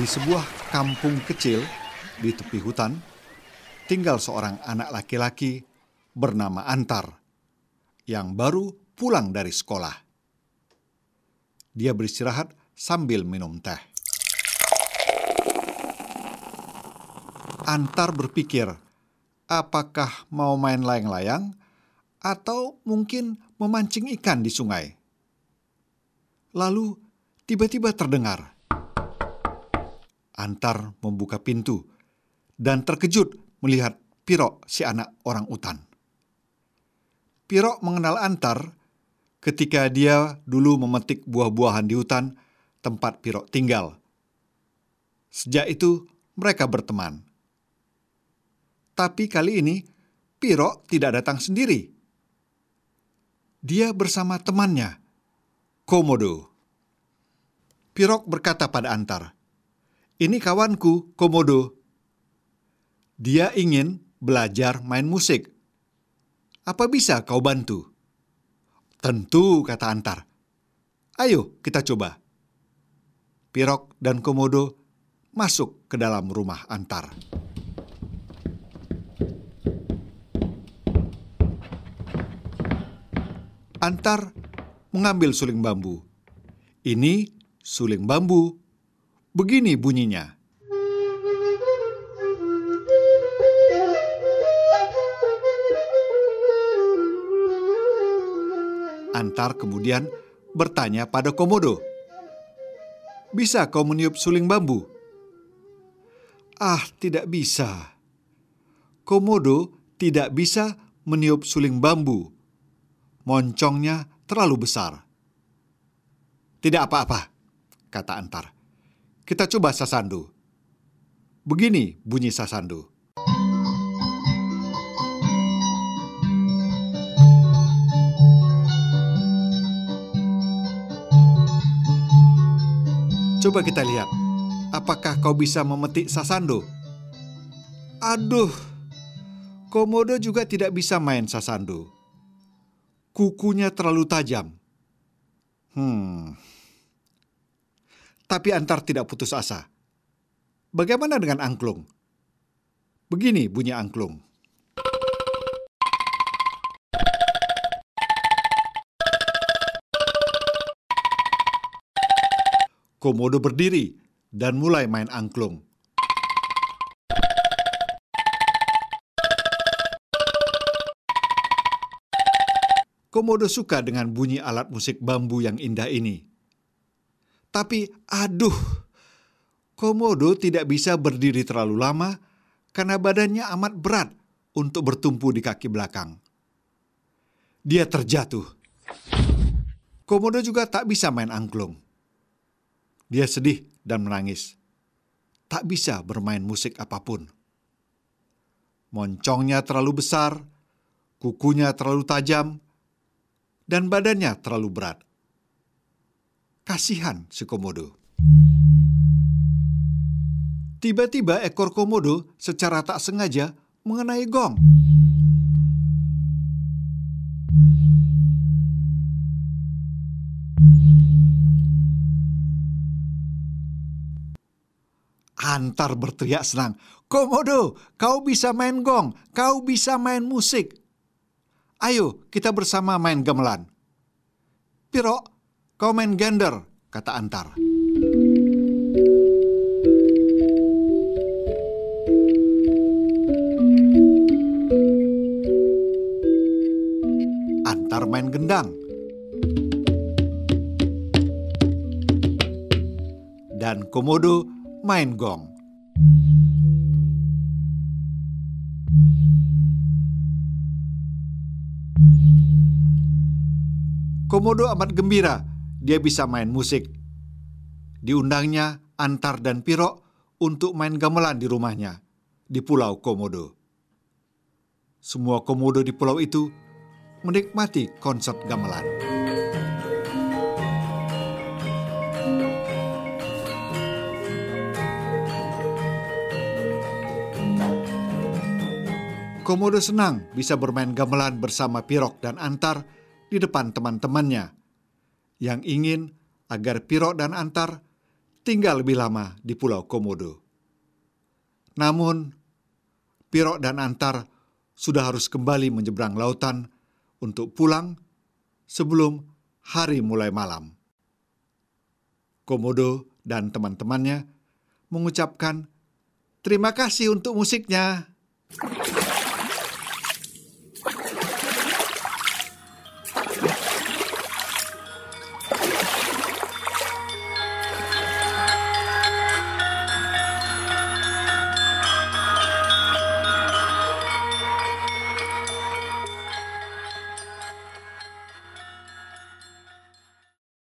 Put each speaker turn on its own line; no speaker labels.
Di sebuah kampung kecil di tepi hutan, tinggal seorang anak laki-laki bernama Antar yang baru pulang dari sekolah. Dia beristirahat sambil minum teh. Antar berpikir, apakah mau main layang-layang atau mungkin memancing ikan di sungai. Lalu tiba-tiba terdengar. Antar membuka pintu dan terkejut melihat Piro si anak orang utan. Piro mengenal Antar ketika dia dulu memetik buah-buahan di hutan tempat Piro tinggal. Sejak itu mereka berteman. Tapi kali ini Piro tidak datang sendiri. Dia bersama temannya, Komodo. Pirok berkata pada Antar, "Ini kawanku, Komodo. Dia ingin belajar main musik. Apa bisa kau bantu?" "Tentu," kata Antar. "Ayo kita coba." Pirok dan Komodo masuk ke dalam rumah Antar. Antar mengambil suling bambu. Ini suling bambu. Begini bunyinya. Antar kemudian bertanya pada Komodo, "Bisa kau meniup suling bambu?" "Ah, tidak bisa." Komodo tidak bisa meniup suling bambu moncongnya terlalu besar. Tidak apa-apa, kata Antar. Kita coba sasandu. Begini bunyi sasandu. Coba kita lihat, apakah kau bisa memetik sasando? Aduh, Komodo juga tidak bisa main sasando kukunya terlalu tajam. Hmm. Tapi Antar tidak putus asa. Bagaimana dengan angklung? Begini bunyi angklung. Komodo berdiri dan mulai main angklung. Komodo suka dengan bunyi alat musik bambu yang indah ini. Tapi, aduh, Komodo tidak bisa berdiri terlalu lama karena badannya amat berat untuk bertumpu di kaki belakang. Dia terjatuh. Komodo juga tak bisa main angklung. Dia sedih dan menangis. Tak bisa bermain musik apa pun. Moncongnya terlalu besar, kukunya terlalu tajam, dan badannya terlalu berat. Kasihan si komodo. Tiba-tiba ekor komodo secara tak sengaja mengenai gong. Antar berteriak senang. Komodo, kau bisa main gong, kau bisa main musik. Ayo, kita bersama main gamelan. Piro, main gender, kata Antar. Antar main gendang. Dan Komodo main gong. Komodo amat gembira, dia bisa main musik. Diundangnya Antar dan Piro untuk main gamelan di rumahnya di Pulau Komodo. Semua komodo di pulau itu menikmati konsert gamelan. Komodo senang bisa bermain gamelan bersama Pirok dan Antar di depan teman-temannya yang ingin agar Piro dan Antar tinggal lebih lama di Pulau Komodo. Namun, Pirok dan Antar sudah harus kembali menyeberang lautan untuk pulang sebelum hari mulai malam. Komodo dan teman-temannya mengucapkan terima kasih untuk musiknya.